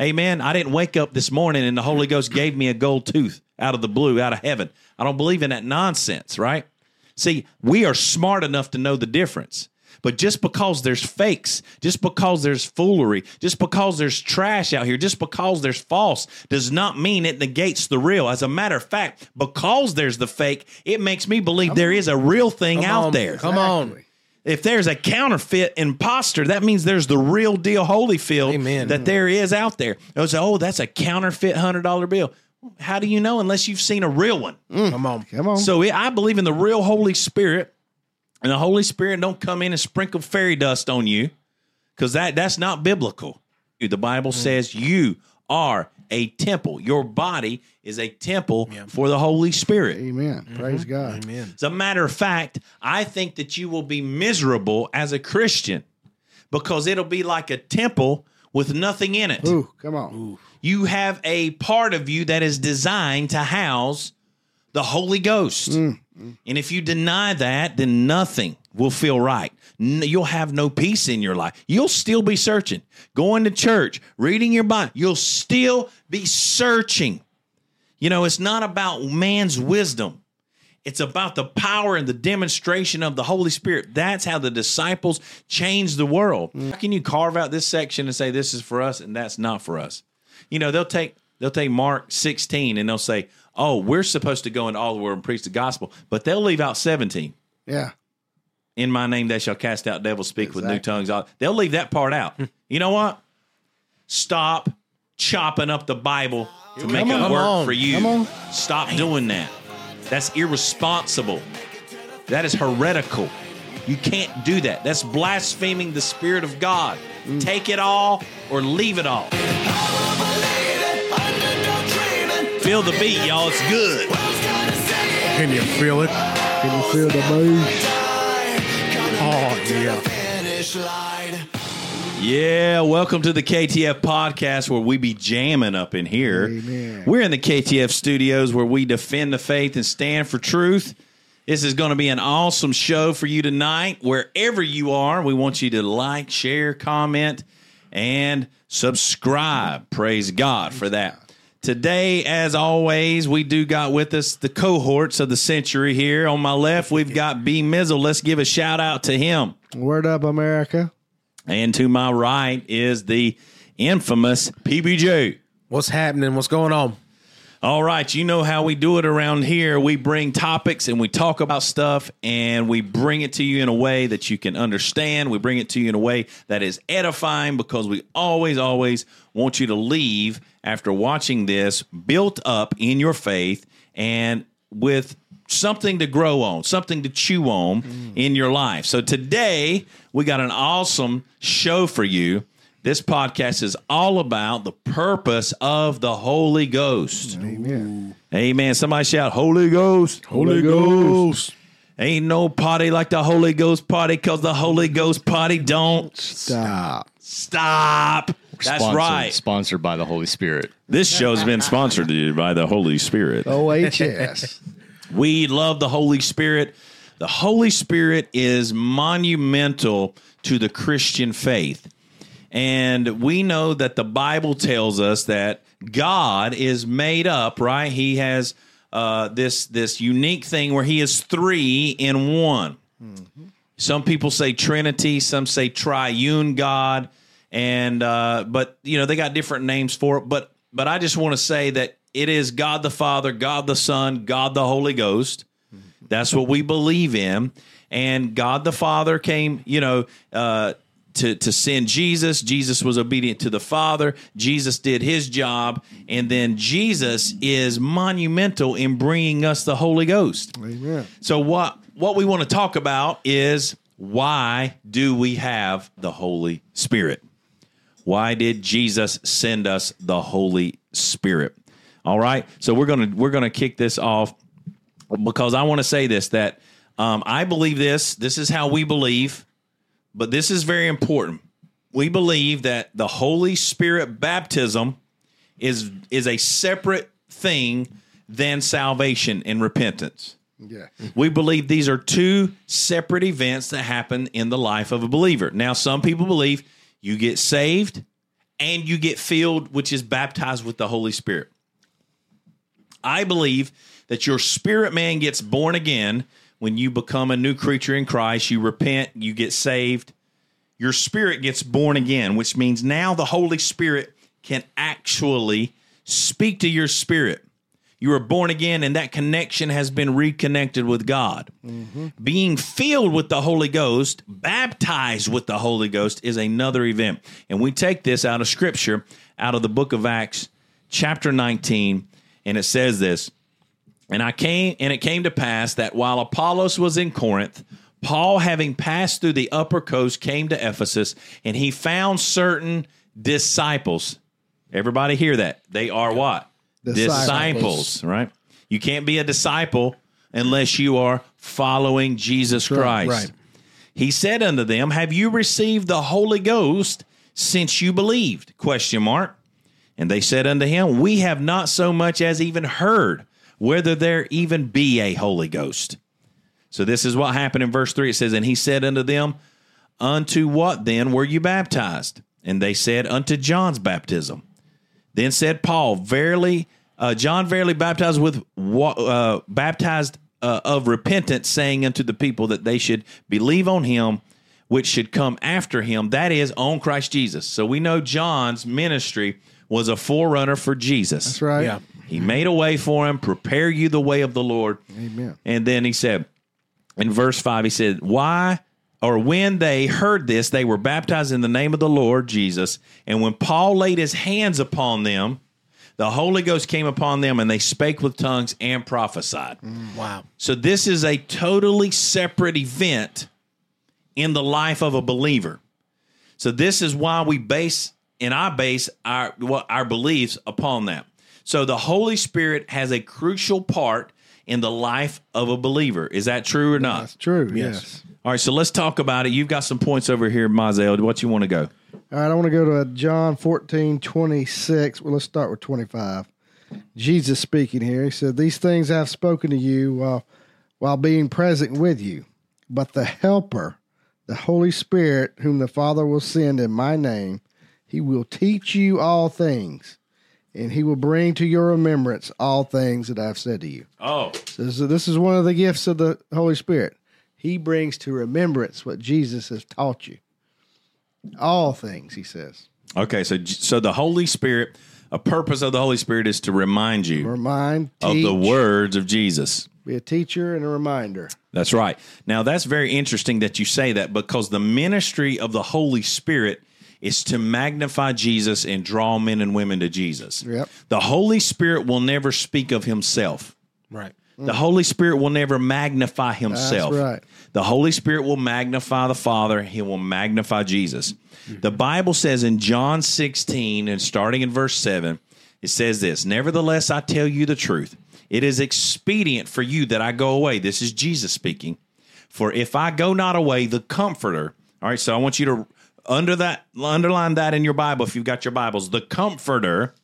Amen. I didn't wake up this morning and the Holy Ghost gave me a gold tooth out of the blue, out of heaven. I don't believe in that nonsense, right? See, we are smart enough to know the difference. But just because there's fakes, just because there's foolery, just because there's trash out here, just because there's false, does not mean it negates the real. As a matter of fact, because there's the fake, it makes me believe there is a real thing Come out on, there. Come on. If there's a counterfeit imposter, that means there's the real deal Holyfield Amen. that there is out there. They'll say, oh, that's a counterfeit hundred dollar bill. How do you know unless you've seen a real one? Mm. Come on. Come on. So it, I believe in the real Holy Spirit, and the Holy Spirit don't come in and sprinkle fairy dust on you, because that that's not biblical. The Bible mm. says you are a temple. Your body is a temple for the Holy Spirit. Amen. Mm-hmm. Praise God. Amen. As a matter of fact, I think that you will be miserable as a Christian because it'll be like a temple with nothing in it. Ooh, come on. You have a part of you that is designed to house the Holy Ghost. Mm. And if you deny that, then nothing will feel right. You'll have no peace in your life. You'll still be searching, going to church, reading your Bible. You'll still be searching. You know, it's not about man's wisdom. It's about the power and the demonstration of the Holy Spirit. That's how the disciples changed the world. Mm. How can you carve out this section and say this is for us and that's not for us? You know, they'll take they'll take Mark 16 and they'll say, "Oh, we're supposed to go into all the world and preach the gospel," but they'll leave out 17. Yeah. In my name, they shall cast out devils, speak with new tongues. They'll leave that part out. Hmm. you know what? Stop chopping up the Bible to make it on. work Come on. for you. Come on. Stop doing that. That's irresponsible. That is heretical. You can't do that. That's blaspheming the Spirit of God. Hmm. Take it all or leave it all. Feel the beat, y'all. It's good. Can you feel it? Can you feel the bass? Oh, yeah. Yeah, welcome to the KTF podcast where we be jamming up in here. Amen. We're in the KTF studios where we defend the faith and stand for truth. This is going to be an awesome show for you tonight. Wherever you are, we want you to like, share, comment, and subscribe. Praise God for that. Today, as always, we do got with us the cohorts of the century here. On my left, we've got B Mizzle. Let's give a shout out to him. Word up, America. And to my right is the infamous PBJ. What's happening? What's going on? All right, you know how we do it around here. We bring topics and we talk about stuff and we bring it to you in a way that you can understand. We bring it to you in a way that is edifying because we always, always want you to leave after watching this built up in your faith and with something to grow on, something to chew on mm. in your life. So today, we got an awesome show for you. This podcast is all about the purpose of the Holy Ghost. Amen. Amen. Somebody shout, Holy Ghost. Holy Ghost. Ain't no party like the Holy Ghost party because the Holy Ghost party don't Stop. stop. That's Sponsored- right. Sponsored by the Holy Spirit. This show's been sponsored to you by the Holy Spirit. OHS. We love the Holy Spirit. The Holy Spirit is monumental to the Christian faith. And we know that the Bible tells us that God is made up, right? He has uh, this this unique thing where he is three in one. Some people say Trinity, some say triune God, and uh, but you know they got different names for it. But but I just want to say that it is God the Father, God the Son, God the Holy Ghost. That's what we believe in. And God the Father came, you know, uh, to to send Jesus. Jesus was obedient to the Father. Jesus did his job, and then Jesus is monumental in bringing us the Holy Ghost. Amen. So what what we want to talk about is why do we have the Holy Spirit? Why did Jesus send us the Holy Spirit? All right. So we're going to we're to kick this off because I want to say this that um, I believe this. This is how we believe, but this is very important. We believe that the Holy Spirit baptism is is a separate thing than salvation and repentance. Yeah. We believe these are two separate events that happen in the life of a believer. Now, some people believe you get saved and you get filled, which is baptized with the Holy Spirit. I believe that your spirit man gets born again when you become a new creature in Christ. You repent, you get saved. Your spirit gets born again, which means now the Holy Spirit can actually speak to your spirit. You are born again, and that connection has been reconnected with God. Mm-hmm. Being filled with the Holy Ghost, baptized with the Holy Ghost, is another event. And we take this out of Scripture, out of the book of Acts, chapter 19, and it says this. And I came, and it came to pass that while Apollos was in Corinth, Paul, having passed through the upper coast, came to Ephesus, and he found certain disciples. Everybody hear that? They are what? Disciples. disciples, right? You can't be a disciple unless you are following Jesus Christ. right. He said unto them, Have you received the Holy Ghost since you believed? Question mark. And they said unto him, We have not so much as even heard whether there even be a Holy Ghost. So this is what happened in verse 3. It says, And he said unto them, Unto what then were you baptized? And they said, Unto John's baptism. Then said Paul, Verily, uh, John verily baptized with wa- uh, baptized uh, of repentance, saying unto the people that they should believe on him, which should come after him, that is, on Christ Jesus. So we know John's ministry was a forerunner for Jesus. That's right. Yeah. He made a way for him, prepare you the way of the Lord. Amen. And then he said, in verse 5, he said, Why or when they heard this, they were baptized in the name of the Lord Jesus. And when Paul laid his hands upon them, the Holy Ghost came upon them and they spake with tongues and prophesied. Mm, wow. So this is a totally separate event in the life of a believer. So this is why we base and I base our what our beliefs upon that. So the Holy Spirit has a crucial part in the life of a believer. Is that true or not? That's true. Yes. Yes. All right, so let's talk about it. You've got some points over here, Mizzle. What you want to go? All right, I want to go to John 14, 26. Well, let's start with 25. Jesus speaking here. He said, These things I have spoken to you while, while being present with you. But the Helper, the Holy Spirit, whom the Father will send in my name, he will teach you all things, and he will bring to your remembrance all things that I have said to you. Oh, So this is, this is one of the gifts of the Holy Spirit. He brings to remembrance what Jesus has taught you. All things, he says. okay. So so the Holy Spirit, a purpose of the Holy Spirit is to remind you Remind, of the words of Jesus. be a teacher and a reminder. That's right. Now, that's very interesting that you say that because the ministry of the Holy Spirit is to magnify Jesus and draw men and women to Jesus. Yep. The Holy Spirit will never speak of himself. Right. The Holy Spirit will never magnify himself. right. The Holy Spirit will magnify the Father, he will magnify Jesus. The Bible says in John 16 and starting in verse 7, it says this Nevertheless, I tell you the truth. It is expedient for you that I go away. This is Jesus speaking. For if I go not away, the Comforter. All right, so I want you to under that underline that in your Bible if you've got your Bibles. The Comforter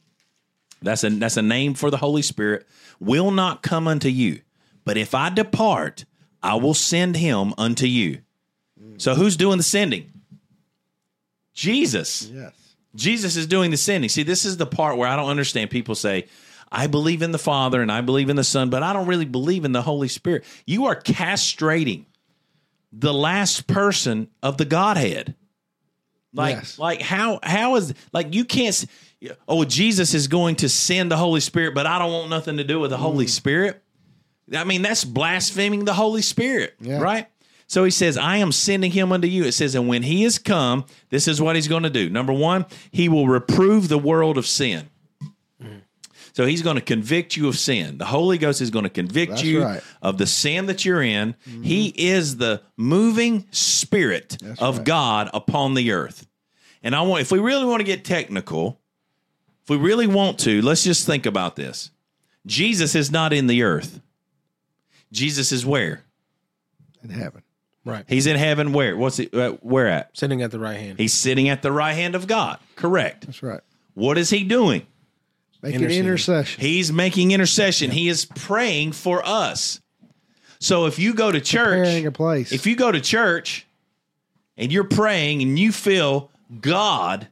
that's a that's a name for the Holy Spirit will not come unto you. But if I depart, I will send him unto you. So who's doing the sending? Jesus. Yes. Jesus is doing the sending. See, this is the part where I don't understand. People say, I believe in the Father and I believe in the Son, but I don't really believe in the Holy Spirit. You are castrating the last person of the Godhead. Like, Yes. like how how is like you can't oh Jesus is going to send the Holy Spirit, but I don't want nothing to do with the Holy mm. Spirit. I mean, that's blaspheming the Holy Spirit, Yeah. right? So he says, I am sending him unto you. It says, and when he is come, this is what he's going to do. Number one, he will reprove the world of sin. So he's going to convict you of sin. The Holy Ghost is going to convict That's you right. of the sin that you're in. He is the moving spirit of right. God upon the earth. And I want, if we really want to get technical, if we really want to, let's just think about this. Jesus is not in the earth. Jesus is where? In heaven. Right. He's in heaven. Where? What's he? Uh, where at? Sitting at the right hand. He's sitting at the right hand of God. Correct. That's right. What is he doing? Making Interceding. intercession. He's making intercession. He is praying for us. So if you go to Preparing church, a place. if you go to church and you're praying and you feel God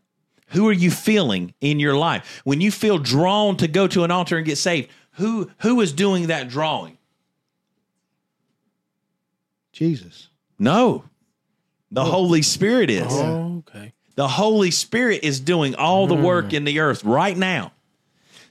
Who are you feeling in your life? When you feel drawn to go to an altar and get saved, who who is doing that drawing? Jesus. No. The Holy Spirit is. Oh, oh okay. The Holy Spirit is doing all the work mm. in the earth right now.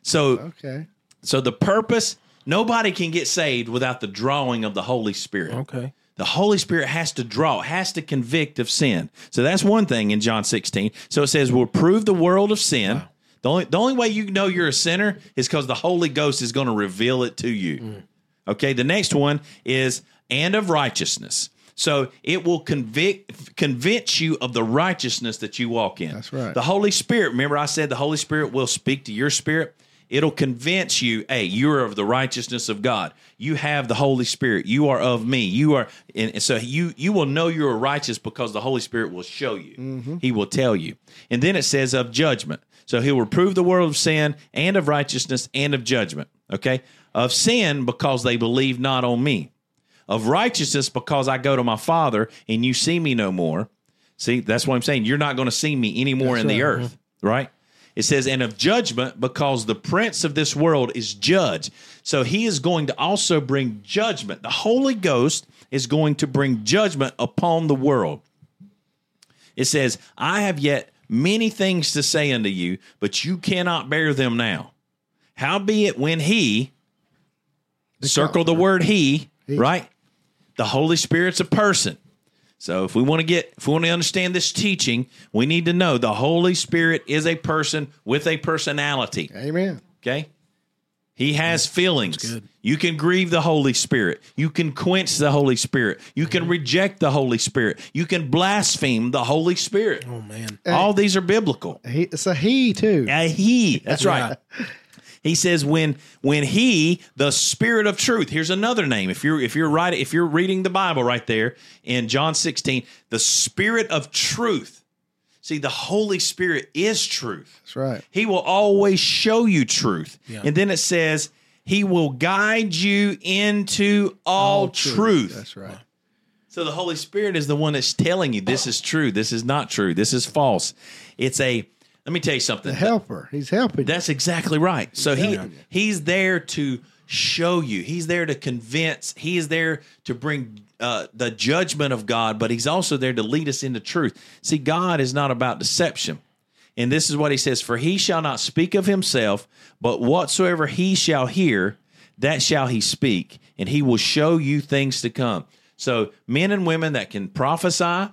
So Okay. so the purpose nobody can get saved without the drawing of the Holy Spirit. Okay. The Holy Spirit has to draw, has to convict of sin. So that's one thing in John 16. So it says, we'll prove the world of sin. The, only, the only way you know you're a sinner is because the Holy Ghost is going to reveal it to you. Mm. Okay, the next one is, and of righteousness. So it will convict, convince you of the righteousness that you walk in. That's right. The Holy Spirit, remember I said the Holy Spirit will speak to your spirit? It'll convince you, hey, you're of the righteousness of God. You have the Holy Spirit. You are of me. You are, and so you you will know you're righteous because the Holy Spirit will show you. Mm-hmm. He will tell you. And then it says of judgment. So he will reprove the world of sin and of righteousness and of judgment. Okay, of sin because they believe not on me. Of righteousness because I go to my Father and you see me no more. See, that's what I'm saying. You're not going to see me anymore That's in the earth, right? It says, and of judgment because the prince of this world is judged. So he is going to also bring judgment. The Holy Ghost is going to bring judgment upon the world. It says, I have yet many things to say unto you, but you cannot bear them now. Howbeit, when he, circle the word he, right? The Holy Spirit's a person. So if we want to get if we want to understand this teaching, we need to know the Holy Spirit is a person with a personality. Amen. Okay? He has feelings. You can grieve the Holy Spirit. You can quench the Holy Spirit. You can mm-hmm. reject the Holy Spirit. You can blaspheme the Holy Spirit. Oh man. All these are biblical. He, it's a he too. A he. That's right. He says when when he the spirit of truth. Here's another name. If you're if you're right if you're reading the Bible right there in John 16, the spirit of truth. See, the Holy Spirit is truth. That's right. He will always show you truth. Yeah. And then it says he will guide you into all, truth. That's right. So the Holy Spirit is the one that's telling you this is true, this is not true, this is false. It's a let me tell you something. The helper. He's helping. you. That's exactly right. So he he's there to show you. He's there to convince. He is there to bring uh, the judgment of God, but he's also there to lead us into truth. See, God is not about deception. And this is what he says For he shall not speak of himself, but whatsoever he shall hear, that shall he speak, and he will show you things to come. So, men and women that can prophesy,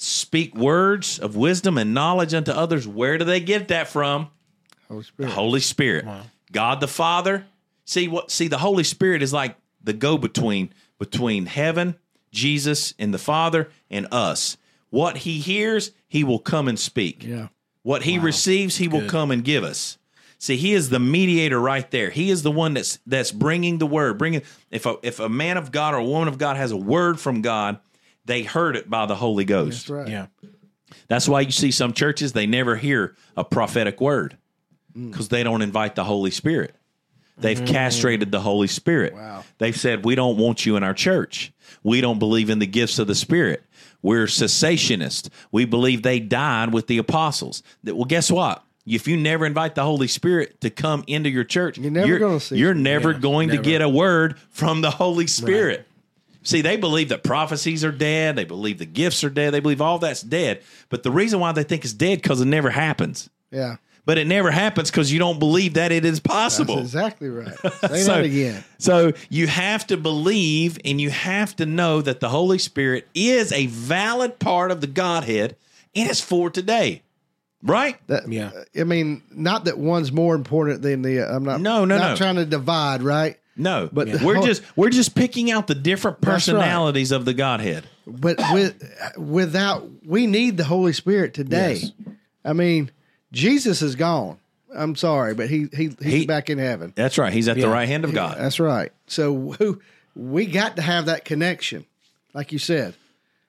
speak words of wisdom and knowledge unto others, where do they get that from? Holy The Holy Spirit. God the Father. See what see the Holy Spirit is like the go between between heaven, Jesus and the Father and us. What he hears, he will come and speak. Yeah. What he receives, he will come and give us. See, he is the mediator right there. He is the one that's that's bringing the word. Bringing if a if a man of God or a woman of God has a word from God, they heard it by the Holy Ghost. That's right. Yeah. That's why you see some churches they never hear a prophetic word mm. because they don't invite the Holy Spirit. They've mm. castrated the Holy Spirit. Wow. They've said we don't want you in our church. We don't believe in the gifts of the Spirit. We're cessationists. We believe they died with the apostles. That well, guess what? If you never invite the Holy Spirit to come into your church, You're never gonna see You're never Yeah, going never. to get a word from the Holy Spirit. See, they believe that prophecies are dead. They believe the gifts are dead. They believe all that's dead. But the reason why they think it's dead because it never happens. Yeah. But it never happens because you don't believe that it is That's possible. exactly right. Say So- that again. So you have to believe and you have to know that the Holy Spirit is a valid part of the Godhead and it's for today. Right? That, Yeah. I mean, not that one's more important than the. I'm not. No, no, not no. trying to divide, right? No. But the we're whole- just we're just picking out the different That's right. personalities of the Godhead. But with without, we need the Holy Spirit today. Yes. I mean, Jesus is gone. I'm sorry, but he, he he's He- back in heaven. That's right. He's at the right hand of God. That's right. So who we got to have that connection, like you said.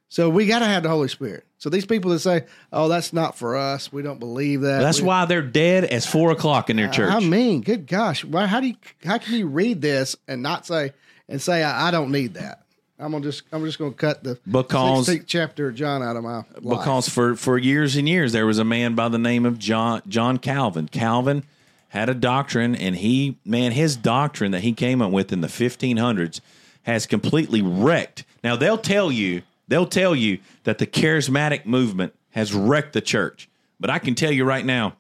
So we got to have the Holy Spirit. So these people that say, "Oh, that's not for us. We don't believe that." That's We- why they're dead as four o'clock in their church. I mean, good gosh, why? How do you? How can you read this and not say and say I, I don't need that? I'm gonna just I'm just gonna cut the Because- 16th chapter of John out of my life. because for for years and years there was a man by the name of John John Calvin. Calvin had a doctrine, and he man his doctrine that he came up with in the 1500s has completely wrecked. Now they'll tell you they'll tell you that the charismatic movement has wrecked the church, but I can tell you right now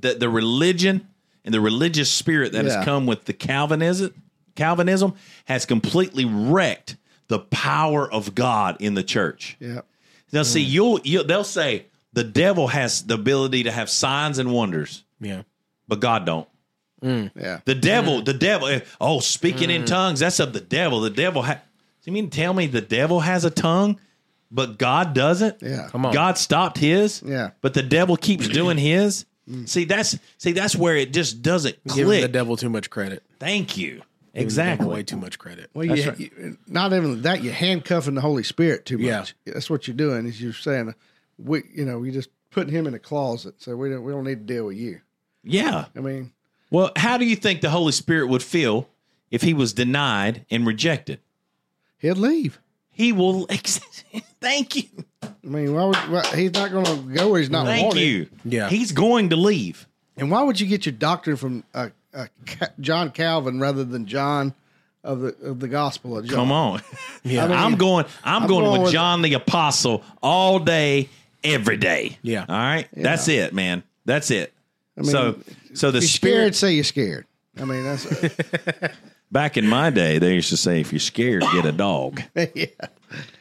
that the religion and the religious spirit that Yeah. has come with the Calvinism Calvinism has completely wrecked the power of God in the church. yeah, Now, see, mm. you'll, you they'll say the devil has the ability to have signs and wonders, Yeah. but God don't. Mm. yeah. The devil, mm. the devil. eh, Oh, speaking in tongues, that's of the devil. The devil. Ha- you mean tell me the devil has a tongue, but God doesn't? Yeah. Come on. God stopped his. Yeah. But the devil keeps doing his. Mm. See, that's see, that's where it just doesn't Giving click. the devil too much credit. Thank you. Giving the devil Exactly. Way too much credit. Well, you, That's right. you- not even that. You're handcuffing the Holy Spirit too Yeah. much. That's what you're doing. Is you're saying, we, you know, you just putting him in a closet. So we don't we don't need to deal with you. Yeah. I mean, Well, how do you think the Holy Spirit would feel if he was denied and rejected? He'll leave. He will. Thank you. I mean, why would why, he's not going to go where he's not Thank wanted? you. Yeah. He's going to leave. And why would you get your doctrine from uh, uh, Ca- John Calvin rather than John of the of the Gospel of John? Come on. Yeah. I mean, I'm going I'm, I'm going, going with with- John the Apostle all day, every day. Yeah. All right. That's it, man. That's it. mean, so so the If spirit say you're scared. I mean, that's back in my day, they used to say if you're scared, get a dog. yeah,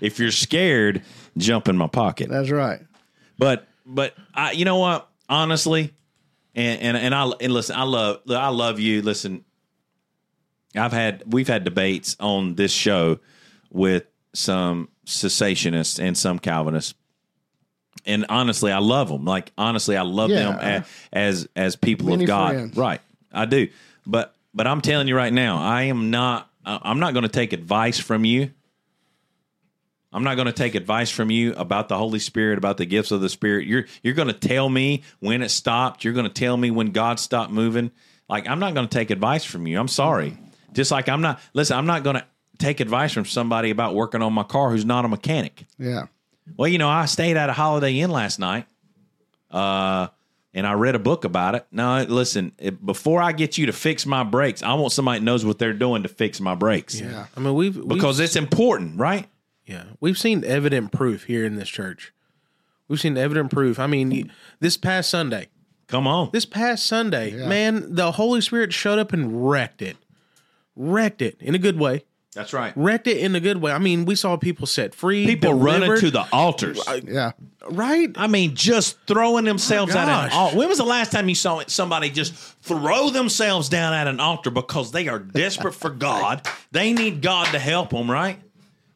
If you're scared, jump in my pocket. that's right. But but I you know what? Honestly, and and, and I and listen, I love I love you. Listen, I've had we've had debates on this show with some cessationists and some Calvinists. And honestly, I love them. Like honestly, I love Yeah. them as, as as people Many of God. friends. Right, I do. But but I'm telling you right now, I am not. I'm not going to take advice from you. I'm not going to take advice from you about the Holy Spirit, about the gifts of the Spirit. You're you're going to tell me when it stopped. You're going to tell me when God stopped moving. Like I'm not going to take advice from you. I'm sorry. Just like I'm not. Listen, I'm not going to take advice from somebody about working on my car who's not a mechanic. Yeah, Well, you know, I stayed at a Holiday Inn last night, uh, and I read a book about it. Now, listen, if, before I get you to fix my brakes, I want somebody that knows what they're doing to fix my brakes. Yeah. I mean, we've, we've Because it's important, right? Yeah, we've seen evident proof here in this church. We've seen evident proof. I mean, this past Sunday, Come on. this past Sunday, man, the Holy Spirit showed up and wrecked it, wrecked it in a good way, That's right. wrecked it in a good way. I mean, we saw people set free, People running to the altars. yeah. right. I mean, just throwing themselves at an gosh. altar. When was the last time you saw somebody just throw themselves down at an altar because they are desperate for God? They need God to help them, right?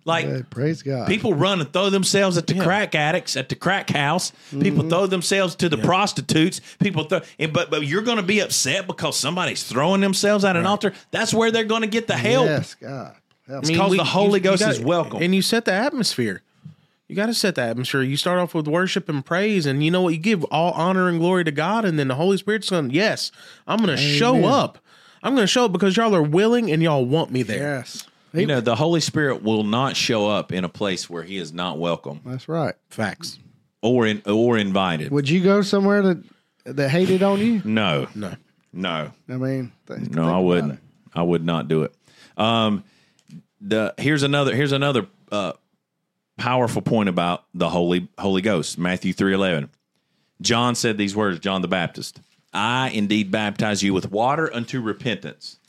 Like Hey, praise God. people run and throw themselves at the crack addicts, at the crack house. People Mm-hmm. throw themselves to the prostitutes. People throw, and, but but you're going to be upset because somebody's throwing themselves at an altar. That's where they're going to get the help. Yes, God. Help. I mean, because we- the Holy Ghost got- is welcome. and you set the atmosphere. You got to set the atmosphere. You start off with worship and praise, and you know what? You give all honor and glory to God, and then the Holy Spirit's going. Yes, I'm going to show up. I'm going to show up because y'all are willing and y'all want me there. yes, You know, the Holy Spirit will not show up in a place where He is not welcome that's right. Facts. or in, or invited. Would you go somewhere that that hated on you? No, No. no, I mean, th- no. I wouldn't. I would not do it. Um, the here's another here's another uh, powerful point about the Holy Holy Ghost. Matthew three eleven. John said these words. John the Baptist. I indeed baptize you with water unto repentance.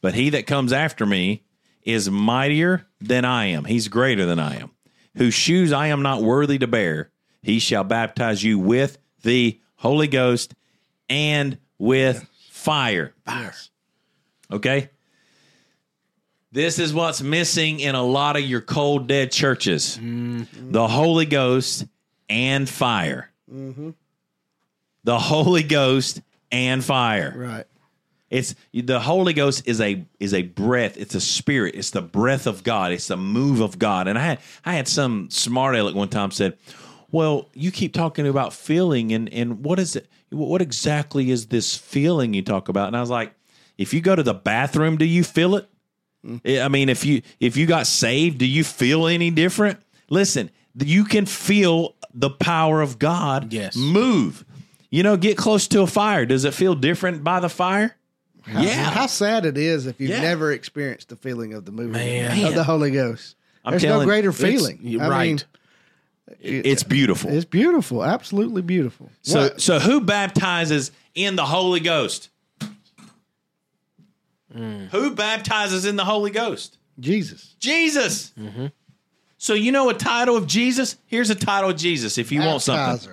But he that comes after me is mightier than I am. He's greater than I am. Whose shoes I am not worthy to bear. He shall baptize you with the Holy Ghost and with fire. Fire. Okay? This is what's missing in a lot of your cold, dead churches mm-hmm. the Holy Ghost and fire. Mm-hmm. The Holy Ghost and fire. Right. It's the Holy Ghost is a is a breath. It's a spirit. It's the breath of God. It's the move of God. And I had I had some smart aleck one time said, "Well, you keep talking about feeling, and and what is it? What exactly is this feeling you talk about?" And I was like, "If you go to the bathroom, do you feel it? I mean, if you if you got saved, do you feel any different? Listen, you can feel the power of God Yes. move. You know, get close to a fire. Does it feel different by the fire? yeah. How sad it is if you've Yeah. never experienced the feeling of the moving Man. of the Holy Ghost. I'm There's no greater feeling. you're I right. mean, it's beautiful. it's beautiful, absolutely beautiful. So, What- so who baptizes in the Holy Ghost? Mm. Who baptizes in the Holy Ghost? Jesus, Jesus. Mm-hmm. So you know a title of Jesus? Here's a title of Jesus if you want something.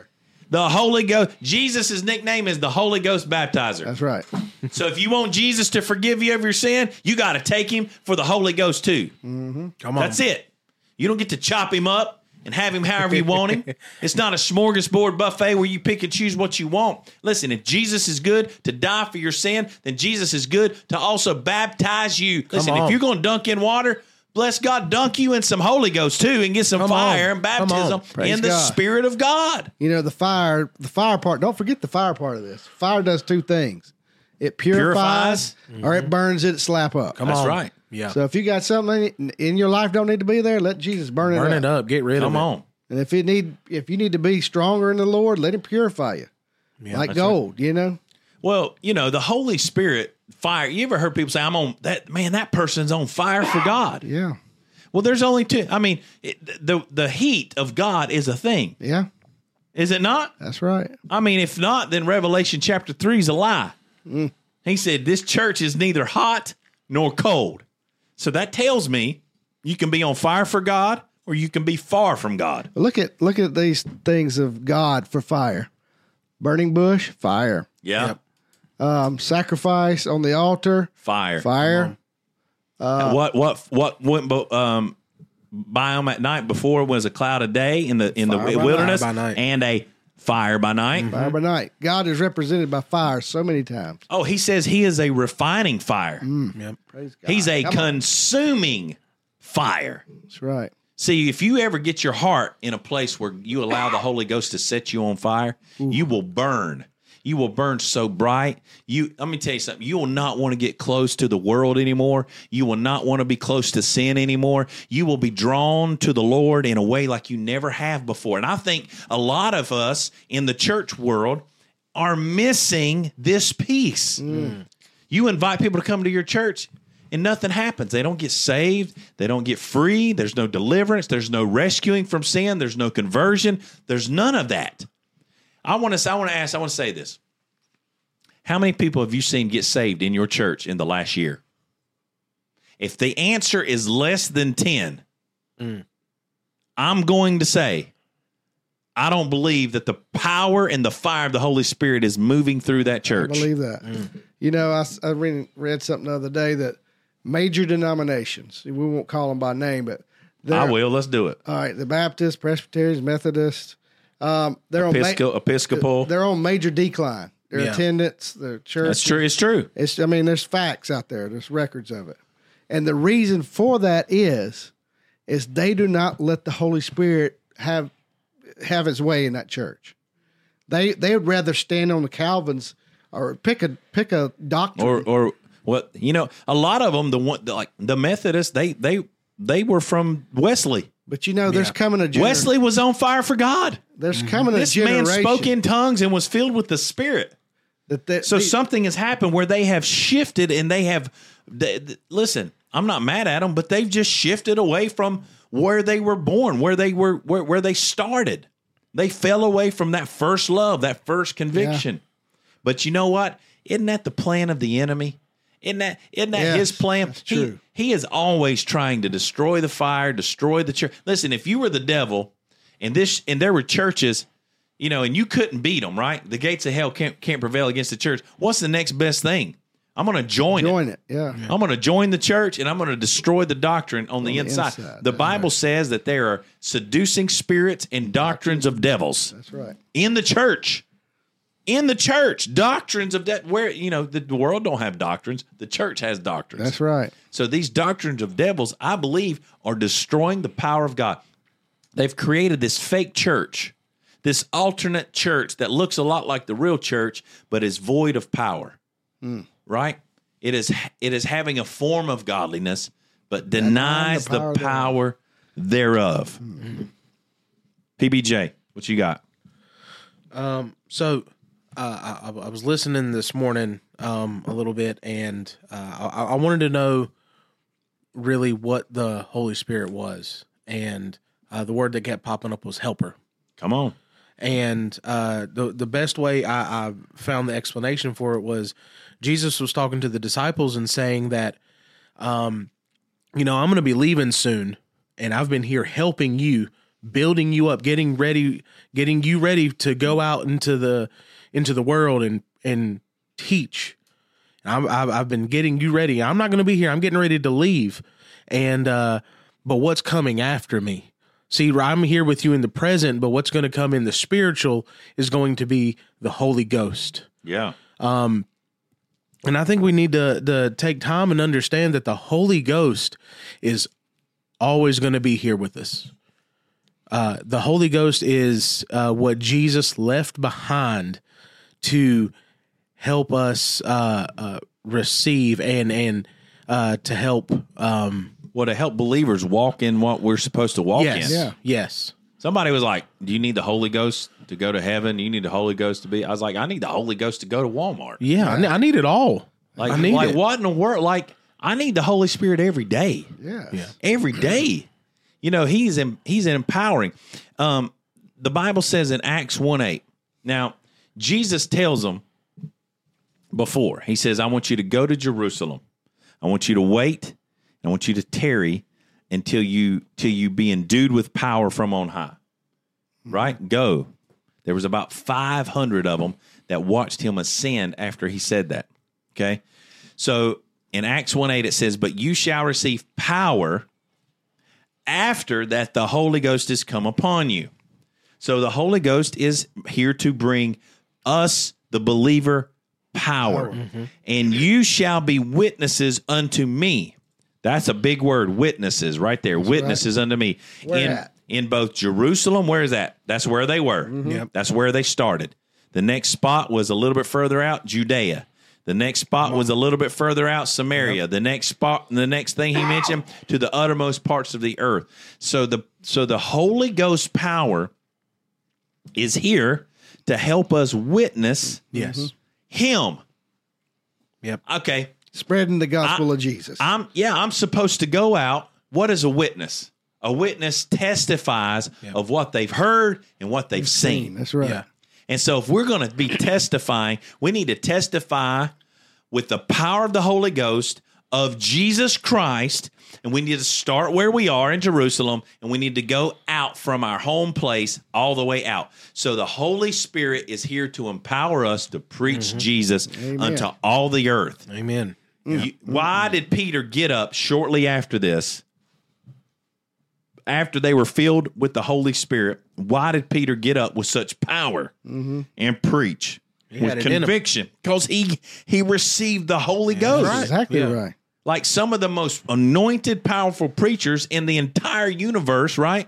The Holy Ghost. Jesus' nickname is the Holy Ghost Baptizer. That's right. So if you want Jesus to forgive you of your sin, you got to take him for the Holy Ghost too. Mm-hmm. Come on. That's it. You don't get to chop him up and have him however you want him. It's not a smorgasbord buffet where you pick and choose what you want. Listen, if Jesus is good to die for your sin, then Jesus is good to also baptize you. Listen, if you're going to dunk in water, bless God, dunk you in some Holy Ghost too and get some Come fire on. and baptism in the God. Spirit of God. You know the fire. The fire part. Don't forget the fire part of this. Fire does two things. It purifies, or it burns it slap up. Come That's on. right. Yeah. So if you got something in- in your life don't need to be there, let Jesus burn it Burn up. it up. Get rid Come of it. Come on. And if it need, if you need to be stronger in the Lord, let Him purify you, Yeah, like that's gold. You know. Well, you know, the Holy Spirit fire. You ever heard people say, I'm on that man, that person's on fire for God. Yeah. Well, there's only two. I mean, it, the the heat of God is a thing, Yeah. is it not? That's right. I mean, if not, then Revelation chapter three is a lie. Mm. He said this church is neither hot nor cold. So that tells me you can be on fire for God or you can be far from God. Look at look at these things of God for fire. Burning bush, fire. Yeah, Yep. Um, sacrifice on the altar, fire. fire. what what what went bo- um, by them at night before was a cloud of day in the in the wilderness night. Night. and a fire by night. Fire by mm-hmm. night. God is represented by fire so many times. Oh, he says he is a refining fire. Mm. Yep. Praise God. He's a Come on. consuming fire. That's right. See, if you ever get your heart in a place where you allow the Holy Ghost to set you on fire, you will burn. You will burn so bright. You let me tell you something. You will not want to get close to the world anymore. You will not want to be close to sin anymore. You will be drawn to the Lord in a way like you never have before. And I think a lot of us in the church world are missing this piece. Mm. You invite people to come to your church and nothing happens. They don't get saved. They don't get free. There's no deliverance. There's no rescuing from sin. There's no conversion. There's none of that. I want to I want to ask, I want to say this. How many people have you seen get saved in your church in the last year? If the answer is less than 10, mm. I'm going to say I don't believe that the power and the fire of the Holy Spirit is moving through that church. I church. believe that. Mm. You know, I, I read, read something the other day that major denominations, we won't call them by name, but I will. Let's do it. All right, the Baptists, Presbyterians, Methodists, um, they're on ma- Episcopal. Episcopal. they're on major decline. Their Yeah. attendance, their church. That's true. It's true. It's I mean, there's facts out there. There's records of it. And the reason for that is is they do not let the Holy Spirit have have his way in that church. They they would rather stand on the Calvins or pick a pick a doctrine. Or or what? You know, a lot of them, the one like the Methodists, they they they were from Wesley. But you know, there's Yeah. coming a gener- Wesley was on fire for God. There's coming a This generation man spoke in tongues and was filled with the Spirit. that they, So they- something has happened where they have shifted and they have. They, th- listen, I'm not mad at them, but they've just shifted away from where they were born, where they were, where, where they started. They fell away from that first love, that first conviction. But you know what? Isn't that the plan of the enemy? Isn't that isn't that Yes, his plan? that's He- true. He, is always trying to destroy the fire, destroy the church. Listen, if you were the devil, and this and there were churches, you know, and you couldn't beat them, right? The gates of hell can't can't prevail against the church. What's the next best thing? I'm going to join, it. join it. Yeah. I'm going to join the church and I'm going to destroy the doctrine on, the, the inside. inside, The that's Bible says that there are seducing spirits and doctrines of devils That's right. in the church. In the church, doctrines of that where you know the, the world don't have doctrines, the church has doctrines. That's right. So these doctrines of devils, I believe, are destroying the power of God. They've created this fake church, this alternate church that looks a lot like the real church, but is void of power. Right? It is it is having a form of godliness, but denies the power power, thereof. thereof. PBJ, what you got? um So uh, I, I was listening this morning um, a little bit, and uh, I, I wanted to know really what the Holy Spirit was, and uh, the word that kept popping up was helper. Come on. And uh, the the best way I, I found the explanation for it was Jesus was talking to the disciples and saying that, um, you know, I'm going to be leaving soon, and I've been here helping you, building you up, getting ready, getting you ready to go out into the into the world and and teach. I'm, I've, I've been getting you ready. I'm not going to be here. I'm getting ready to leave, and uh, but what's coming after me? See, I'm here with you in the present, but what's going to come in the spiritual is going to be the Holy Ghost. Yeah. Um, And I think we need to to take time and understand that the Holy Ghost is always going to be here with us. Uh, the Holy Ghost is uh, what Jesus left behind to help us uh, uh, receive and and uh, to help. Um, Well, to help believers walk in what we're supposed to walk yes, in. Yeah. yes, Somebody was like, "Do you need the Holy Ghost to go to heaven? You need the Holy Ghost to be." I was like, "I need the Holy Ghost to go to Walmart." yeah. I, ne- I need it all. Like, I need like it. what in the world? Like, I need the Holy Spirit every day. Yeah. Yeah. every day. You know, he's in, he's empowering. Um, the Bible says in Acts 1 8. Now, Jesus tells them before, he says, I want you to go to Jerusalem. I want you to wait. I want you to tarry until you till you be endued with power from on high. Right? Go. There was about 500 of them that watched him ascend after he said that. Okay? So in Acts 1 8, it says, But you shall receive power after that the Holy Ghost has come upon you. So the Holy Ghost is here to bring us, the believer, power. Mm-hmm. And you shall be witnesses unto me. That's a big word, witnesses, right there. witnesses unto me. Where in, at? in both Jerusalem, where is that? That's where they were. Mm-hmm. Yep. That's where they started. The next spot was a little bit further out, Judea. The next spot was a little bit further out, Samaria. The next spot, the next thing he mentioned, to the uttermost parts of the earth. So the so the Holy Ghost power is here to help us witness Yes. Him. Yep. Okay, Spreading the gospel of Jesus. I'm yeah, I'm supposed to go out. What is a witness? A witness testifies of what they've heard and what they've seen. That's right. Yeah. And so, if we're going to be testifying, we need to testify with the power of the Holy Ghost of Jesus Christ. And we need to start where we are in Jerusalem, and we need to go out from our home place all the way out. So, the Holy Spirit is here to empower us to preach mm-hmm. Jesus unto all the earth. Amen. You- why mm-hmm. did Peter get up shortly after this? After they were filled with the Holy Spirit, why did Peter get up with such power mm-hmm. and preach had with it in him. conviction? Because he he received the Holy Ghost. right. Exactly Yeah. right. Like some of the most anointed, powerful preachers in the entire universe, right?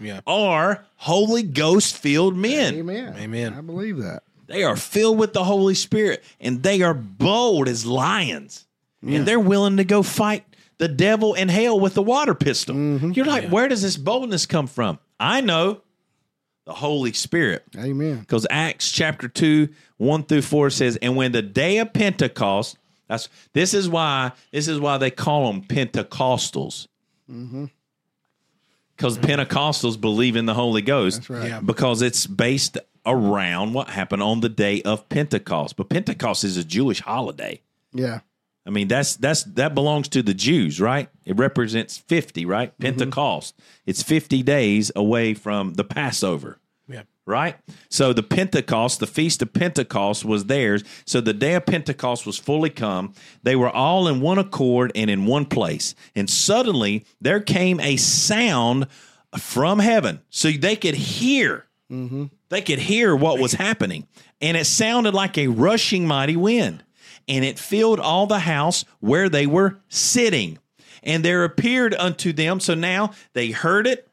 Yeah. Are Holy Ghost filled men. Amen. Amen. I believe that. They are filled with the Holy Spirit and they are bold as lions. And they're willing to go fight the devil in hell with the water pistol. Mm-hmm. You're like, where does this boldness come from? I know the Holy Spirit. Amen. Because Acts chapter 2, 1 through 4 says, And when the day of Pentecost, that's this is why this is why they call them Pentecostals. Mm-hmm. Because Pentecostals believe in the Holy Ghost. That's right. Yeah. Because it's based around what happened on the day of Pentecost. But Pentecost is a Jewish holiday. Yeah. I mean, that's that's that belongs to the Jews, right? It represents 50, right? Mm-hmm. Pentecost. It's 50 days away from the Passover Yeah. right? So the Pentecost, the feast of Pentecost was theirs. So the day of Pentecost was fully come. They were all in one accord and in one place. And suddenly there came a sound from heaven. So they could hear. Mm-hmm. They could hear what was happening. And it sounded like a rushing mighty wind. And it filled all the house where they were sitting. And there appeared unto them. So now they heard it,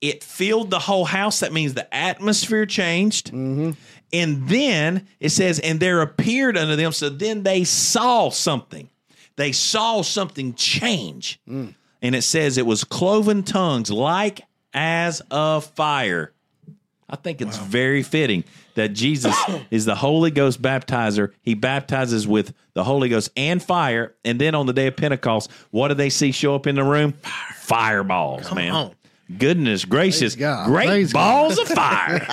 it filled the whole house. That means the atmosphere changed. Mm-hmm. And then it says, and there appeared unto them. So then they saw something. They saw something change. Mm. And it says it was cloven tongues like as of fire. I think it's very fitting that Jesus is the Holy Ghost baptizer. He baptizes with the Holy Ghost and fire. And then on the day of Pentecost, what do they see show up in the room? Fireballs, man. on. Goodness gracious. God. Great Praise balls of fire.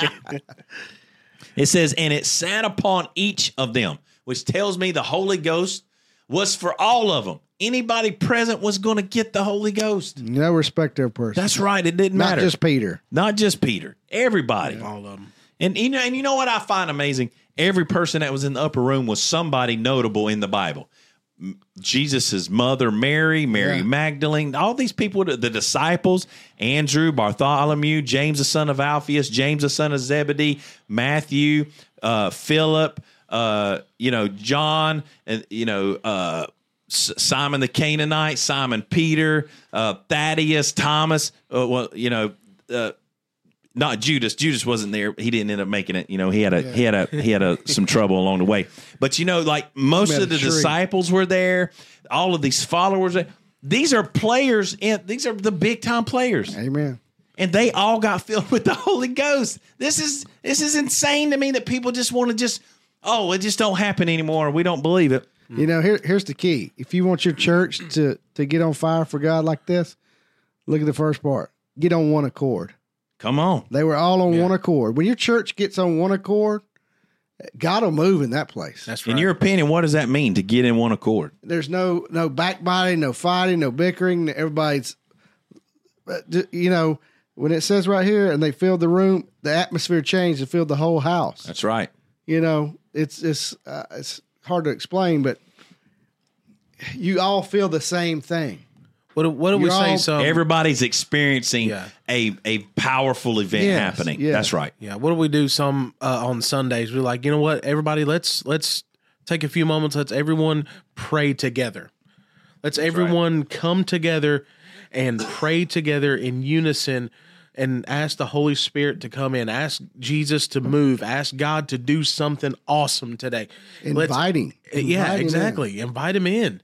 it says, and it sat upon each of them, which tells me the Holy Ghost was for all of them. Anybody present was going to get the Holy Ghost. No respect of person. That's right. It didn't matter. not matter. just Peter. Not just Peter. Everybody. All of them. And you know, and you know what I find amazing? Every person that was in the upper room was somebody notable in the Bible. Jesus's mother, Mary, Mary Yeah. Magdalene, all these people, the the disciples, Andrew, Bartholomew, James the son of Alphaeus, James the son of Zebedee, Matthew, uh, Philip, uh, you know, John, and you know, uh, Simon the Canaanite, Simon Peter, uh, Thaddeus, Thomas. Uh, well, you know, uh, not Judas. Judas wasn't there. He didn't end up making it. You know, he had a he had a he had a some trouble along the way. But you know, like most of the tree. disciples were there. All of these followers. These are players. In, these are the big time players, Amen. and they all got filled with the Holy Ghost. This is this is insane to me that people just want to just oh it just don't happen anymore. We don't believe it. You know, here here's the key. If you want your church to to get on fire for God like this, look at the first part. Get on one accord. Come on. They were all on one accord. When your church gets on one accord, God will move in that place. That's right. In your opinion, what does that mean to get in one accord? There's no no backbiting, no fighting, no bickering. Everybody's, you know, when it says right here, and they filled the room, the atmosphere changed and filled the whole house. That's right. You know, it's it's uh, it's hard to explain, but you all feel the same thing. What do, what do we You're say? all- Some Everybody's experiencing Yeah. a a powerful event Yes, happening. yes. That's right. Yeah, what do we do some uh, on Sundays? We're like, you know what, everybody, let's let's take a few moments. Let's everyone pray together. Let's everyone come together and pray together in unison and ask the Holy Spirit to come in. Ask Jesus to move. Ask God to do something awesome today. Let's- Inviting. Yeah, Inviting exactly. Invite him in.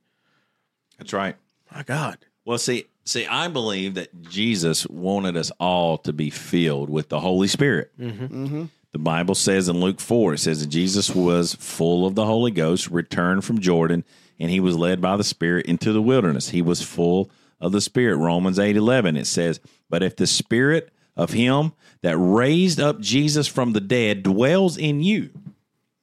That's right. My God. Well, see, see, I believe that Jesus wanted us all to be filled with the Holy Spirit. Mm-hmm. Mm-hmm. The Bible says in Luke 4, it says that Jesus was full of the Holy Ghost, returned from Jordan, and he was led by the Spirit into the wilderness. He was full of the Spirit. Romans 8 11, it says, But if the Spirit of him that raised up Jesus from the dead dwells in you,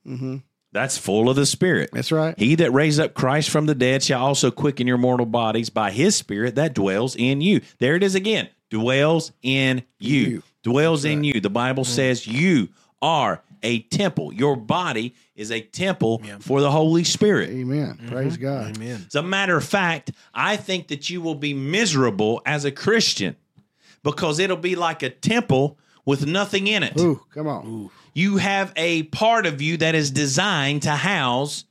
mm-hmm. That's full of the Spirit. That's right. He that raised up Christ from the dead shall also quicken your mortal bodies by his spirit that dwells in you. There it is again. Dwells in you. You. Dwells in you. The Bible mm-hmm. says you are a temple. Your body is a temple for the Holy Spirit. Amen. Mm-hmm. Praise God. Amen. As a matter of fact, I think that you will be miserable as a Christian because it'll be like a temple with nothing in it. Ooh, come on. You have a part of you that is designed to house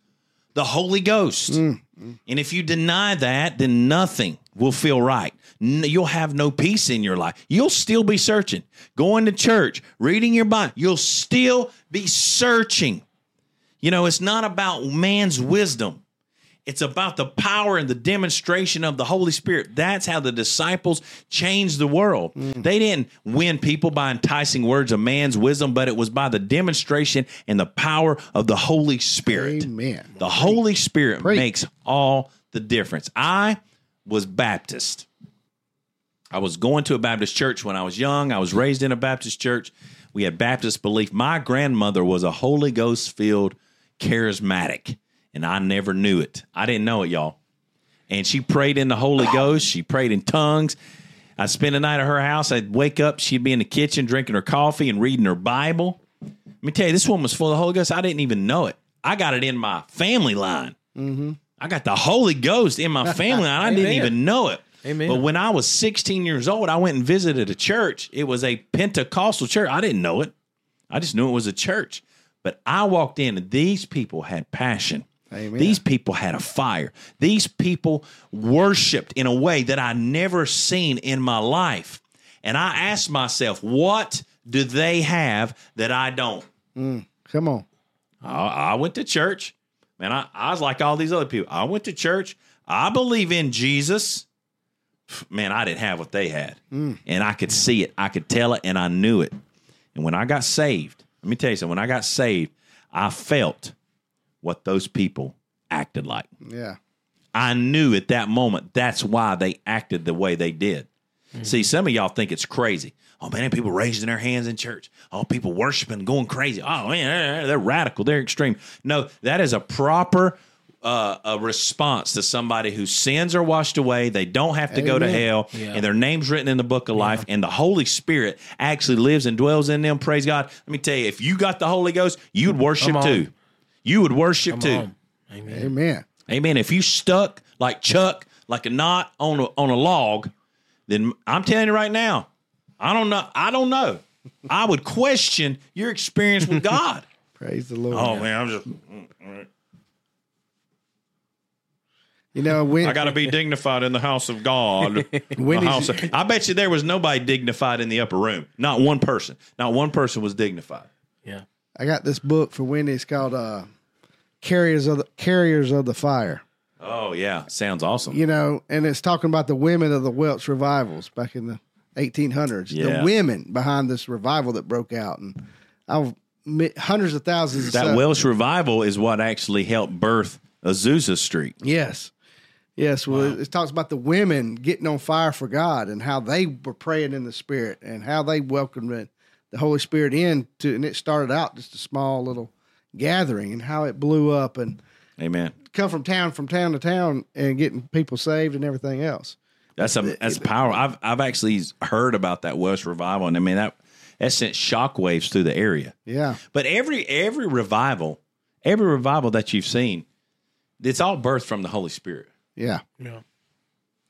the Holy Ghost. Mm. And if you deny that, then nothing will feel right. N- You'll have no peace in your life. You'll still be searching, going to church, reading your Bible. You'll still be searching. You know, it's not about man's wisdom. It's about the power and the demonstration of the Holy Spirit. That's how the disciples changed the world. Mm. They didn't win people by enticing words of man's wisdom, but it was by the demonstration and the power of the Holy Spirit. Amen. The Holy Spirit Preach. makes all the difference. I was Baptist. I was going to a Baptist church when I was young. I was raised in a Baptist church. We had Baptist belief. My grandmother was a Holy Ghost filled charismatic, and I never knew it. I didn't know it, y'all. And she prayed in the Holy Ghost. She prayed in tongues. I'd spend the night at her house. I'd wake up. She'd be in the kitchen drinking her coffee and reading her Bible. Let me tell you, this woman was full of the Holy Ghost. I didn't even know it. I got it in my family line. Mm-hmm. I got the Holy Ghost in my family line. I didn't even know it. Amen. But when I was 16 years old, I went and visited a church. It was a Pentecostal church. I didn't know it. I just knew it was a church. But I walked in and these people had passion. Amen. These people had a fire. These people worshiped in a way that I never seen in my life. And I asked myself, what do they have that I don't? Mm, come on. I, I went to church. Man, I, I was like all these other people. I went to church. I believe in Jesus. Man, I didn't have what they had. Mm. And I could see it. I could tell it and I knew it. And when I got saved, let me tell you something. When I got saved, I felt what those people acted like. Yeah. I knew at that moment that's why they acted the way they did. See, some of y'all think it's crazy. Oh man, people raising their hands in church. Oh, people worshiping, going crazy. Oh man, they're radical. They're extreme. No, that is a proper uh, a response to somebody whose sins are washed away. They don't have to go to hell, Yeah. and their name's written in the book of life. And the Holy Spirit actually lives and dwells in them. Praise God. Let me tell you, if you got the Holy Ghost, you'd worship too. You would worship Come too. on. Amen. Amen. Amen. If you stuck like Chuck, like a knot on a, on a log, then I'm telling you right now, I don't know. I don't know. I would question your experience with God. Praise the Lord. oh man, I'm just. Mm, you know, when I got to be dignified in the house of God. The When is house of- I bet you there was nobody dignified in the upper room. Not one person. Not one person was dignified. Yeah. I got this book for Wendy. It's called uh, "Carriers of the Carriers of the Fire." Oh yeah, sounds awesome. You know, and it's talking about the women of the Welsh revivals back in the 1800s. Yeah. The women behind this revival that broke out, and I've hundreds of thousands. Of That stuff. Welsh revival is what actually helped birth Azusa Street. Yes. Yes. Well, it, it talks about the women getting on fire for God and how they were praying in the Spirit and how they welcomed it, the Holy Spirit in to, and it started out just a small little gathering and how it blew up and Amen. come from town from town to town and getting people saved and everything else. That's a that's power. I've I've actually heard about that Welsh revival, and I mean that that sent shockwaves through the area. Yeah. But every every revival, every revival that you've seen, it's all birthed from the Holy Spirit. Yeah. Yeah.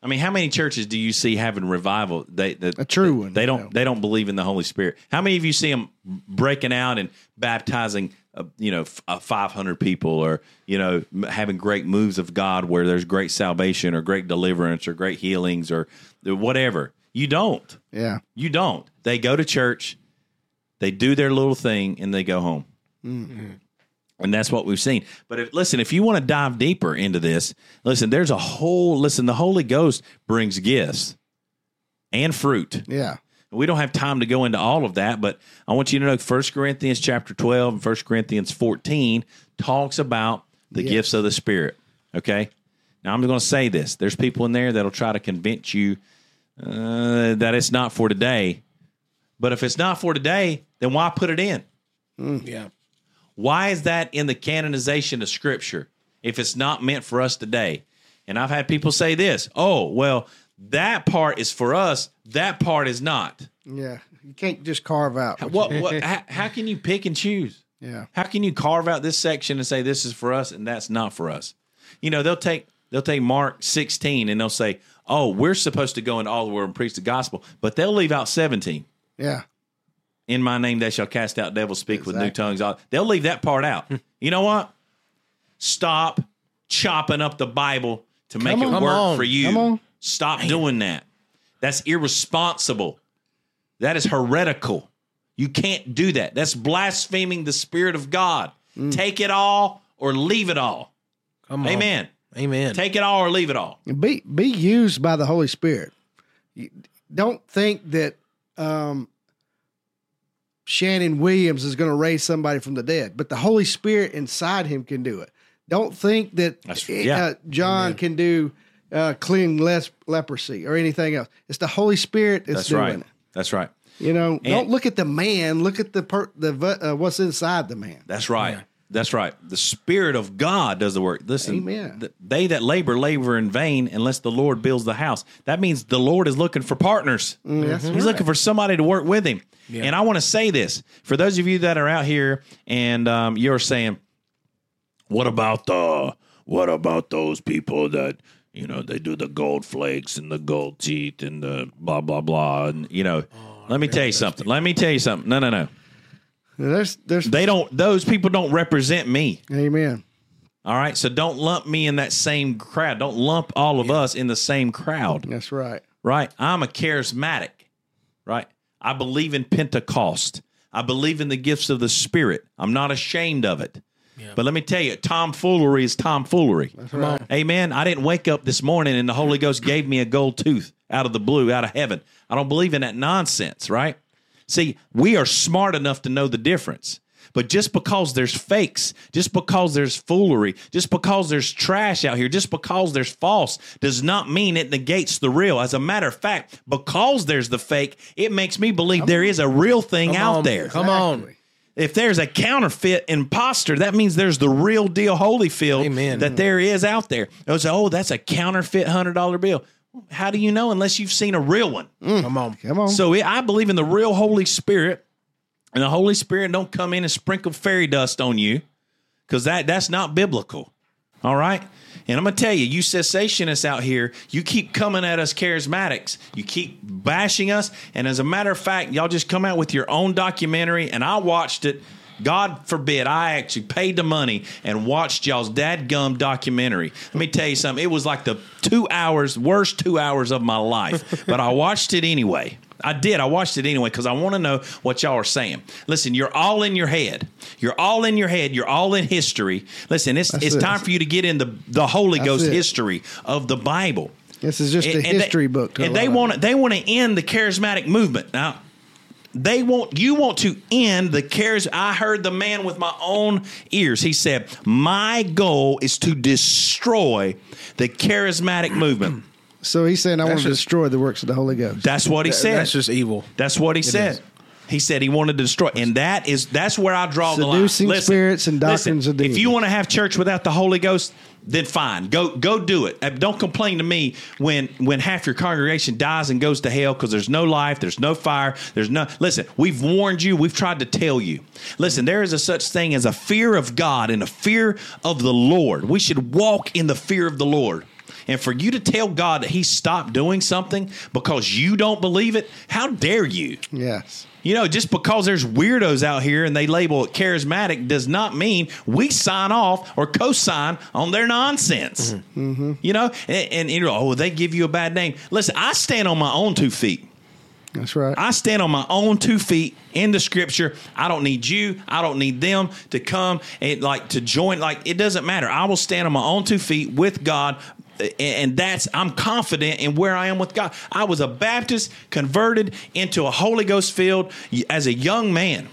I mean, how many churches do you see having revival? They that A true one. they don't they don't believe in the Holy Spirit. How many of you see them breaking out and baptizing, uh, you know, f- uh, five hundred people, or you know, m- having great moves of God where there's great salvation or great deliverance or great healings or whatever? You don't. Yeah. You don't. They go to church, they do their little thing, and they go home. And that's what we've seen. But if, listen, if you want to dive deeper into this, listen, there's a whole, listen, the Holy Ghost brings gifts and fruit. Yeah. We don't have time to go into all of that, but I want you to know 1 Corinthians chapter 12 and 1 Corinthians 14 talks about the Yes. gifts of the Spirit. Okay? Now, I'm going to say this. There's people in there that'll try to convince you uh, that it's not for today. But if it's not for today, then why put it in? Yeah. Why is that in the canonization of Scripture if it's not meant for us today? And I've had people say this oh, well, that part is for us, that part is not. Yeah. You can't just carve out. What, what, how, how can you pick and choose? Yeah. How can you carve out this section and say this is for us and that's not for us? You know, they'll take they'll take Mark 16 and they'll say, "Oh, we're supposed to go into all the world and preach the gospel," but they'll leave out 17. Yeah. In my name they shall cast out devils, speak with new Exactly. tongues. They'll leave that part out. you know what? Stop chopping up the Bible to make Come it on. Come work on. for you. Come on. Stop doing that. That's irresponsible. That is heretical. You can't do that. That's blaspheming the Spirit of God. Mm. Take it all or leave it all. Come on. Amen. Amen. Take it all or leave it all. be be used by the Holy Spirit. Don't think that um, Shannon Williams is going to raise somebody from the dead, but the Holy Spirit inside him can do it. Don't think that That's- uh, yeah. John can do uh, clean less leprosy or anything else. It's the Holy Spirit that's, That's doing right. it. That's right. You know, don't look at the man. Look at the per, the uh, what's inside the man. That's right. That's right. The Spirit of God does the work. Listen, Amen. th- they that labor labor in vain unless the Lord builds the house. That means the Lord is looking for partners. that's He's right. looking for somebody to work with him. And I want to say this for those of you that are out here and um, you're saying, "What about the? What about those people that?" You know, they do the gold flakes and the gold teeth and the blah blah blah. And you know, let me tell you something. Let me tell you something. No, no, no. There's there's They don't. Those people don't represent me. Amen. All right. So don't lump me in that same crowd. Don't lump all of us in the same crowd. That's right. Right. I'm a charismatic. Right. I believe in Pentecost. I believe in the gifts of the Spirit. I'm not ashamed of it. But let me tell you, tomfoolery is tomfoolery. Come on. Amen. I didn't wake up this morning and the Holy Ghost gave me a gold tooth out of the blue, out of heaven. I don't believe in that nonsense, right? See, we are smart enough to know the difference. But just because there's fakes, just because there's foolery, just because there's trash out here, just because there's false, does not mean it negates the real. As a matter of fact, because there's the fake, it makes me believe there is a real thing Come out on. there. Come on. If there's a counterfeit imposter, that means there's the real deal Holyfield Amen. that there is out there. They'll say, oh, that's a counterfeit hundred dollar bill. How do you know unless you've seen a real one? Mm. Come on. Come on. So I believe in the real Holy Spirit, and the Holy Spirit don't come in and sprinkle fairy dust on you, because that that's not biblical. All right. And I'm gonna tell you, you cessationists out here, you keep coming at us charismatics. You keep bashing us, and as a matter of fact, y'all just come out with your own documentary, and I watched it. God forbid, I actually paid the money and watched y'all's dadgum documentary. Let me tell you something. It was like the two hours, worst two hours of my life, but I watched it anyway. I did. I watched it anyway because I want to know what y'all are saying. Listen, you're all in your head. You're all in your head. You're all in history. Listen, it's it's it. time for you to get in the the Holy That's Ghost it. history of the Bible. this is just a And- and they- history book. To and they want to they want to end the charismatic movement now. They want you want to end the charis. I heard the man with my own ears. He said, "My goal is to destroy the charismatic movement." So he's saying, I want to destroy the works of the Holy Ghost. That's what he said. That's just evil. That's what he said. is. He said he wanted to destroy, and that is that's where I draw the line. Seducing spirits and doctrines listen, of demons. If you want to have church without the Holy Ghost, then fine, go go do it. Uh, Don't complain to me when when half your congregation dies and goes to hell because there's no life, there's no fire, there's no. Listen, we've warned you, we've tried to tell you. Listen, there is a such thing as a fear of God and a fear of the Lord. We should walk in the fear of the Lord. And for you to tell God that He stopped doing something because you don't believe it, how dare you? yes. You know, just because there's weirdos out here and they label it charismatic does not mean we sign off or co-sign on their nonsense. Mm-hmm. Mm-hmm. You know, and, and you know, oh, they give you a bad name. Listen, I stand on my own two feet. That's right. I stand on my own two feet in the scripture. I don't need you. I don't need them to come and like to join. Like it doesn't matter. I will stand on my own two feet with God. And that's I'm confident in where I am with God. I was a Baptist converted into a Holy Ghost filled as a young man.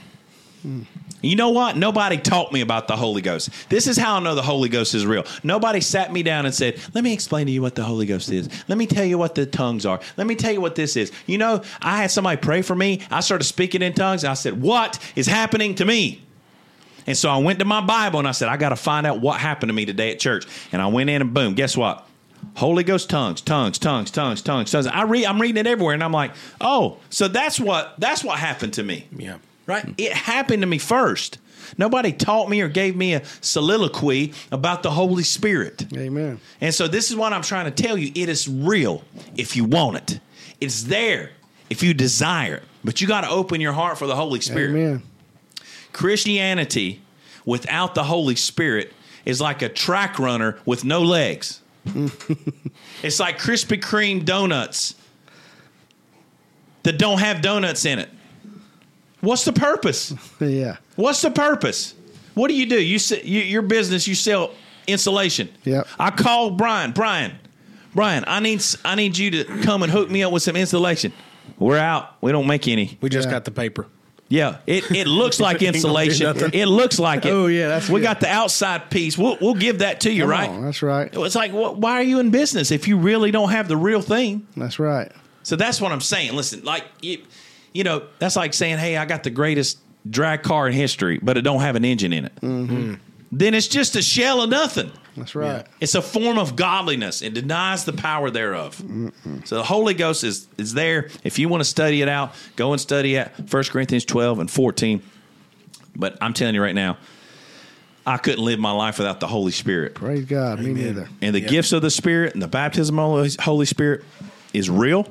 You know what? Nobody taught me about the Holy Ghost. This is how I know the Holy Ghost is real. Nobody sat me down and said, Let me explain to you what the Holy Ghost is. Let me tell you what the tongues are. Let me tell you what this is. You know, I had somebody pray for me. I started speaking in tongues. I said, What is happening to me? And so I went to my Bible and I said, I got to find out what happened to me today at church. And I went in and boom, guess what? Holy Ghost tongues, tongues, tongues, tongues, tongues, tongues. I read, I'm reading it everywhere, and I'm like, oh, so that's what that's what happened to me. Yeah. Right? It happened to me first. Nobody taught me or gave me a soliloquy about the Holy Spirit. Amen. And so this is what I'm trying to tell you. It is real if you want it. It's there if you desire it. But you got to open your heart for the Holy Spirit. Amen. Christianity without the Holy Spirit is like a track runner with no legs. it's like Krispy Kreme donuts that don't have donuts in it. What's the purpose? Yeah. What's the purpose? What do you do? You, se- you your business. You sell insulation. Yeah. I called Brian. Brian, Brian, I need I need you to come and hook me up with some insulation. We're out. We don't make any. We just Yeah. got the paper. Yeah, it, it looks like Ain't gonna do insulation. It looks like it. Oh, yeah, that's we good. got the outside piece. We'll we'll give that to you, Come right? on, that's right. It's like, wh- why are you in business if you really don't have the real thing? That's right. So that's what I'm saying. Listen, like you, you know, that's like saying, "Hey, I got the greatest drag car in history, but it don't have an engine in it." Mm-hmm. Then it's just a shell of nothing. That's right. It's a form of godliness. It denies the power thereof. So the Holy Ghost is is there. If you want to study it out, go and study it. 1 Corinthians 12 and 14. But I'm telling you right now, I couldn't live my life without the Holy Spirit. Praise God. Me neither. And the Yeah. gifts of the Spirit and the baptism of the Holy Spirit is real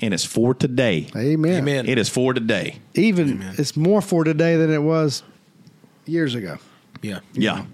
and it's for today. Amen. Amen. It is for today. Even it's more for today than it was years ago. Yeah. Yeah.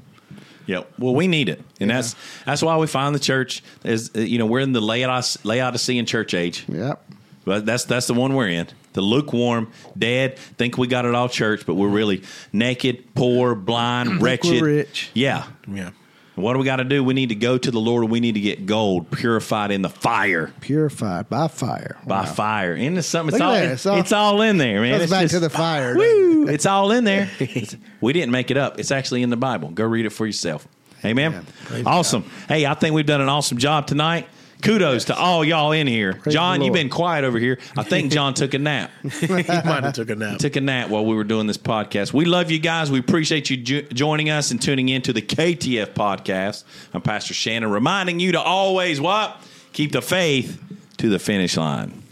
Yeah. Well, we need it. And that's that's why we find the church is you know, we're in the Laodice- Laodicean church age. Yep. But that's that's the one we're in. The lukewarm, dead, think we got it all church, but we're really naked, poor, blind, wretched. rich. Yeah. Yeah. What do we got to do? We need to go to the Lord and we need to get gold purified in the fire. Purified by fire. By Wow. fire. Isn't something? It's all, at that. it's, It's all- all in there, man. It's back just- to the fire. Woo! It's all in there. we didn't make it up. It's actually in the Bible. Go read it for yourself. Amen. Awesome. Hey, I think we've done an awesome job tonight. Kudos to all y'all in here. John, you've been quiet over here. I think John took a nap. he might have took a nap. took a nap while we were doing this podcast. We love you guys. We appreciate you jo- joining us and tuning in to the KTF podcast. I'm Pastor Shannon reminding you to always what? Keep the faith to the finish line.